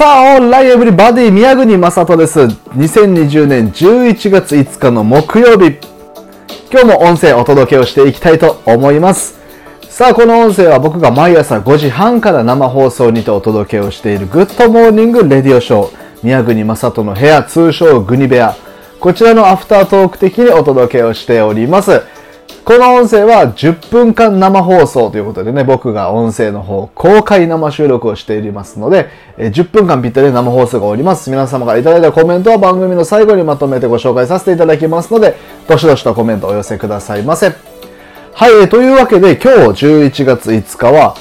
さあ、 All right everybody 宮国正人です。2020年11月5日の木曜日。今日も音声お届けをしていきたいと思います。さあ、この音声は僕が毎朝5時半から生放送にてお届けをしている Good Morning Radio Show。宮国正人の部屋、通称グニ部屋。こちらのアフタートーク的にお届けをしております。この音声は10分間生放送ということでね、僕が音声の方、公開生収録をしておりますので、え10分間ぴったり生放送がおります。皆様からいただいたコメントは番組の最後にまとめてご紹介させていただきますので、どしどしとコメントお寄せくださいませ。はい、えというわけで今日11月5日は、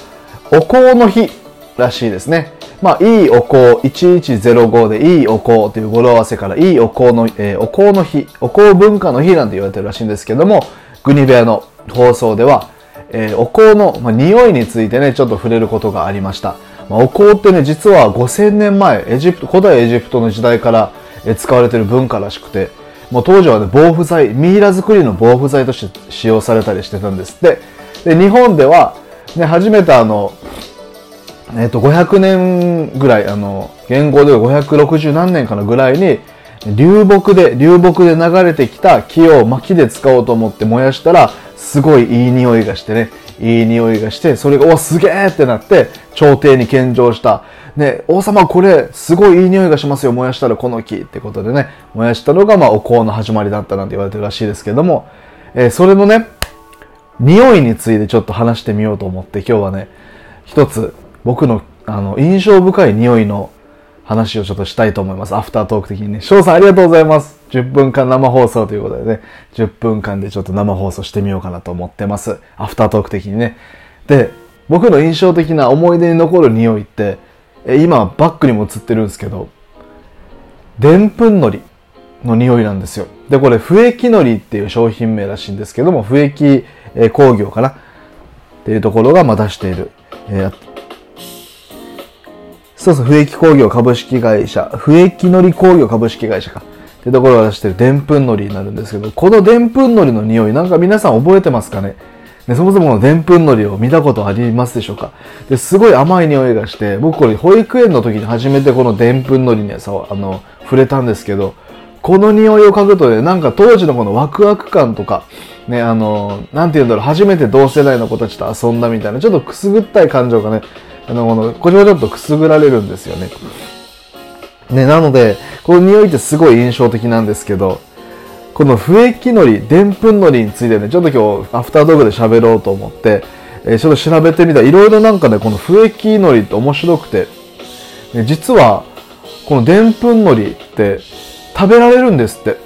お香の日らしいですね。まあ、いいお香、1105でいいお香という語呂合わせから、いいお香の、えーお香の日、お香文化の日なんて言われてるらしいんですけども、グニ部屋の放送では、えーお香の、まあ、匂いについてね、ちょっと触れることがありました。まあ、お香ってね、実は5000年前、エジプト、古代エジプトの時代から、えー使われてる文化らしくて、もう当時はね、防腐剤、ミイラ作りの防腐剤として使用されたりしてたんですって。で、日本では、ね、初めてあの、えっと、500年ぐらい、あの、元号では560何年かなぐらいに、流木で、流木で流れてきた木を薪で使おうと思って燃やしたら、すごいいい匂いがしてね、いい匂いがして、それが、お、すげえってなって、朝廷に献上した。ね、王様これ、すごいいい匂いがしますよ、燃やしたらこの木ってことでね、燃やしたのが、まあ、お香の始まりだったなんて言われてるらしいですけども、えーそれのね、匂いについてちょっと話してみようと思って、今日はね、一つ僕のあの印象深い匂いの話をちょっとしたいと思います。アフタートーク的にね。翔さんありがとうございます。10分間生放送ということでね、10分間でちょっと生放送してみようかなと思ってます。アフタートーク的にね。で、僕の印象的な思い出に残る匂いって、え今バッグにも映ってるんですけど、でんぷんのりの匂いなんですよ。で、これ、不液のりっていう商品名らしいんですけども、不液え工業かな？っていうところがま出している、えーそうそう、不液工業株式会社、不液のり工業株式会社か。ってところが出してるでんぷんのりになるんですけど、このでんぷんのりの匂い、なんか皆さん覚えてますかね？ね、そもそものでんぷんのりを見たことありますでしょうか？ですごい甘い匂いがして、僕これ保育園の時に初めてこのでんぷんのりにさ、あの、触れたんですけど、この匂いを嗅ぐとね、なんか当時のこのワクワク感とか、ね、あの、なんて言うんだろう、初めて同世代の子たちと遊んだみたいな、ちょっとくすぐったい感情がね、あの、こ、れはちょっとくすぐられるんですよね。ね、なので、この匂いってすごい印象的なんですけど、この不液のり、でんぷんのりについてね、ちょっと今日、アフタードーグで喋ろうと思って、えーちょっと調べてみたら、いろいろなんかね、この不液のりって面白くて、ね実は、このでんぷんのりって食べられるんですって。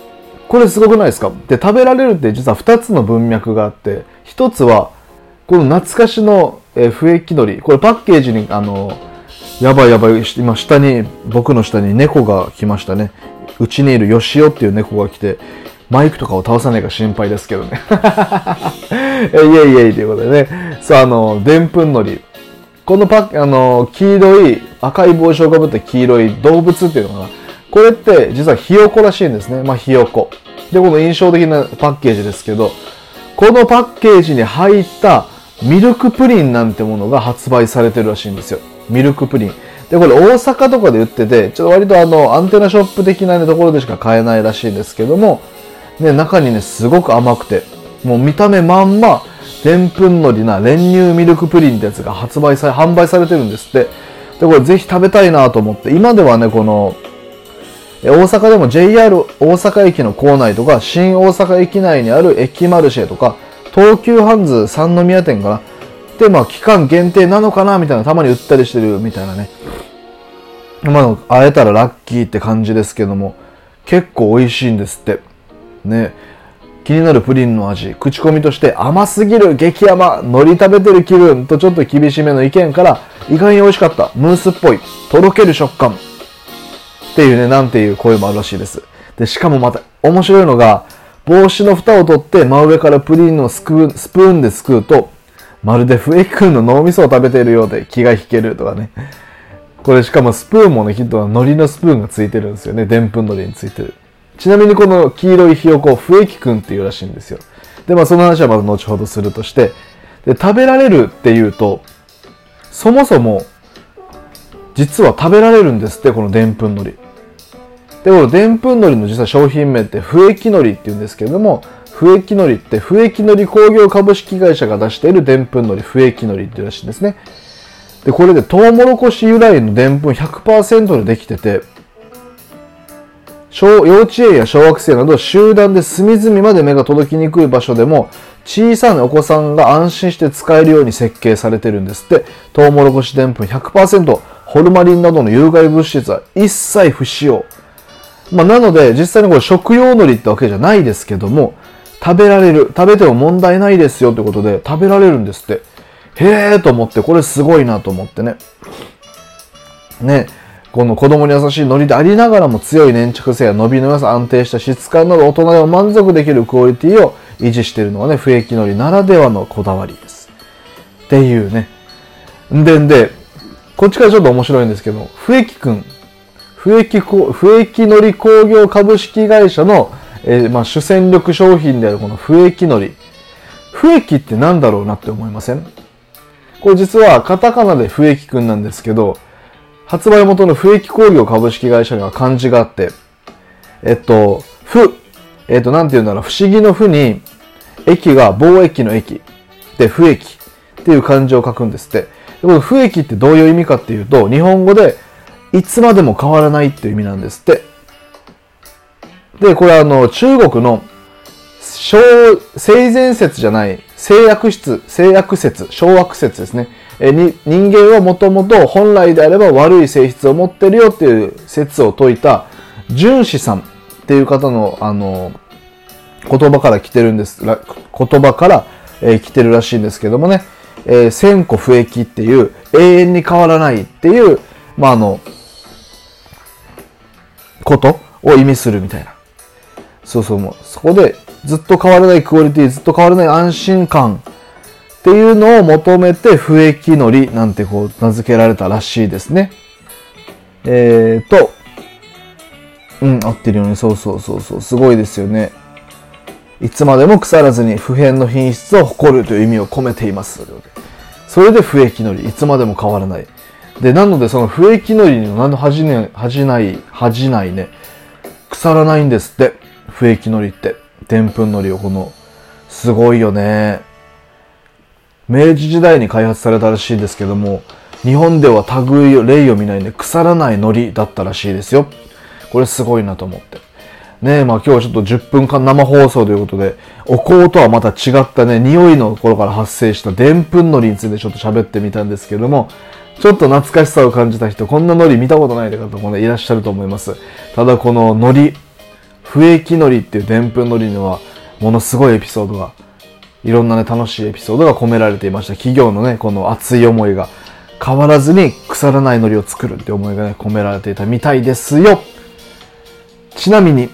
これすごくないですか？で、食べられるって実は2つの文脈があって、1つは、この懐かしの、えー不液のり。これパッケージに、あの、やばいやばい、今下に、僕の下に猫が来ましたね。うちにいるヨシオっていう猫が来て、マイクとかを倒さないか心配ですけどね。えイエイイエイということでね。そう、あの、でんぷんのり。このパッ、あの、黄色い、赤い帽子をかぶった黄色い動物っていうのかな。これって実はひよこらしいんですね。まあ、ひよこ。で、この印象的なパッケージですけど、このパッケージに入ったミルクプリンなんてものが発売されてるらしいんですよ。ミルクプリン。で、これ大阪とかで売ってて、ちょっと割とあの、アンテナショップ的な、ね、ところでしか買えないらしいんですけども、ね、中にね、すごく甘くて、もう見た目まんま、でんぷんのりな練乳ミルクプリンってやつが発売され、販売されてるんですって。で、これぜひ食べたいなと思って、今ではね、この、大阪でも JR 大阪駅の構内とか、新大阪駅内にある駅マルシェとか、東急ハンズ三宮店かな？で、まあ、期間限定なのかなみたいな、たまに売ったりしてるみたいなね。まあ、会えたらラッキーって感じですけども、結構美味しいんですって。ね。気になるプリンの味、口コミとして甘すぎる、激甘、海苔食べてる気分とちょっと厳しめの意見から、意外に美味しかった、ムースっぽい、とろける食感。っていうね、なんていう声もあるらしいです。で、しかもまた面白いのが、帽子の蓋を取って真上からプリンのスクスプーンですくうと、まるでフエキ君の脳みそを食べているようで気が引けるとかね。これしかもスプーンもね、きっと海苔のスプーンがついてるんですよね。でんぷん海苔についてる。ちなみにこの黄色いひよこ、フエキ君っていうらしいんですよ。で、まあその話はまた後ほどするとして、で、食べられるっていうと、そもそも、実は食べられるんですって、このでんぷんのり。で、このでんぷんのりの実は商品名って不液のりって言うんですけれども、不液のりって不液のり工業株式会社が出しているでんぷんのり、不液のりっていうらしいんですね。で、これでトウモロコシ由来のでんぷん100%でできてて、小幼稚園や小学生など集団で隅々まで目が届きにくい場所でも小さなお子さんが安心して使えるように設計されてるんですって。トウモロコシでんぷん100%、ホルマリンなどの有害物質は一切不使用。まあ、なので、実際にこれ食用海苔ってわけじゃないですけども、食べられる。食べても問題ないですよってことで食べられるんですって。へえと思って、これすごいなと思ってね。ね。この子供に優しい海苔でありながらも強い粘着性や伸びの良さ、安定した質感など大人でも満足できるクオリティを維持しているのはね、不液海苔ならではのこだわりです。っていうね。んでんで、こっちからちょっと面白いんですけど、不液くん、不液、不液のり工業株式会社の、えー、まあ、主戦力商品であるこの不液のり。不液って何だろうなって思いません？これ実はカタカナで不液くんなんですけど、発売元の不液工業株式会社には漢字があって、えっと、不、えっと、なんて言うんだろう、不思議の不に、液が貿易の液で不液っていう漢字を書くんですって。この不益ってどういう意味かっていうと、日本語でいつまでも変わらないっていう意味なんですって。で、これあの、中国の小、性善説じゃない、性悪質、性悪説、小悪説ですね。えに人間はもともと本来であれば悪い性質を持ってるよっていう説を説いた、純子さんっていう方の、あの、言葉から来てるんです、言葉から、えー、来てるらしいんですけどもね。えー、千個不益っていう永遠に変わらないっていう、まあ、あの、ことを意味するみたいな。そうそう、もう、そこでずっと変わらないクオリティ、ずっと変わらない安心感っていうのを求めて不益のりなんてこう名付けられたらしいですね。えーと、うん、合ってるように、そうそうそうそう、すごいですよね。いつまでも腐らずに普遍の品質を誇るという意味を込めています。それで不液のり、いつまでも変わらない。で、なのでその不液のりの何の恥じね、恥じない、恥じないね、腐らないんですって。不液のりって。でんぷんのりをこの、すごいよね。明治時代に開発されたらしいですけども、日本では類を、例を見ないね、腐らない海苔だったらしいですよ。これすごいなと思って。ねえ、まあ今日はちょっと10分間生放送ということで、お香とはまた違ったね、匂いの頃から発生したでんぷん海苔についてちょっと喋ってみたんですけども、ちょっと懐かしさを感じた人、こんな海苔見たことない方もね、いらっしゃると思います。ただこの海苔、不液海苔っていうでんぷん海苔には、ものすごいエピソードが、いろんなね、楽しいエピソードが込められていました。企業のね、この熱い思いが、変わらずに腐らない海苔を作るって思いがね、込められていたみたいですよ。ちなみに、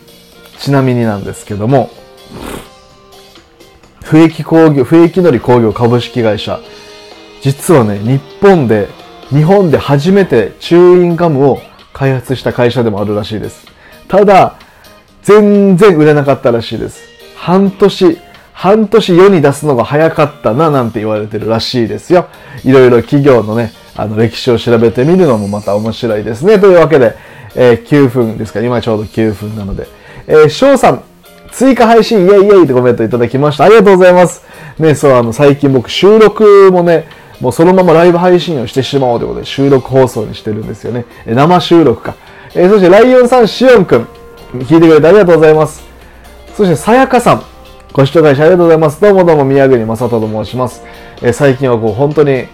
ちなみになんですけども、不液工業、不液のり工業株式会社、実はね、日本で、日本で初めてチューインガムを開発した会社でもあるらしいです。ただ、全然売れなかったらしいです。半年、半年世に出すのが早かったななんて言われてるらしいですよ。いろいろ企業のね、あの歴史を調べてみるのもまた面白いですね。というわけで、えー、9分ですか、今ちょうど9分なので、えー、翔さん、追加配信イェイイェイってコメントいただきました。ありがとうございます。ね、そう、あの、最近僕収録もね、もうそのままライブ配信をしてしまおうということで収録放送にしてるんですよね。え生収録か。えー、そしてライオンさん、シオンくん、聞いてくれてありがとうございます。そして、さやかさん、ご視聴開始ありがとうございます。どうもどうも宮国正人と申します。えー、最近はこう本当に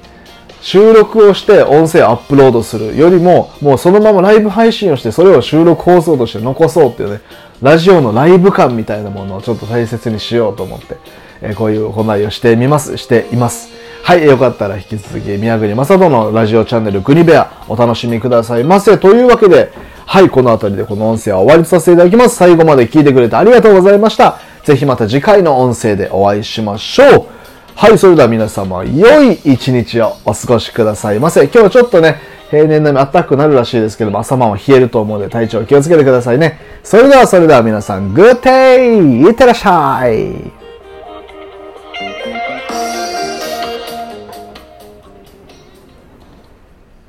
収録をして音声アップロードするよりも、もうそのままライブ配信をしてそれを収録放送として残そうっていうね、ラジオのライブ感みたいなものをちょっと大切にしようと思って、えー、こういう行いをしてみます、しています。はい、よかったら引き続き宮国正人のラジオチャンネルグニベアお楽しみくださいませ。というわけで、はい、この辺りでこの音声は終わりとさせていただきます。最後まで聞いてくれてありがとうございました。ぜひまた次回の音声でお会いしましょう。はい、それでは皆様、良い一日をお過ごしくださいませ。今日はちょっとね、平年並み暖かくなるらしいですけども、朝晩は冷えると思うので体調気をつけてくださいね。それではそれでは皆さん、グッデイいってらっしゃい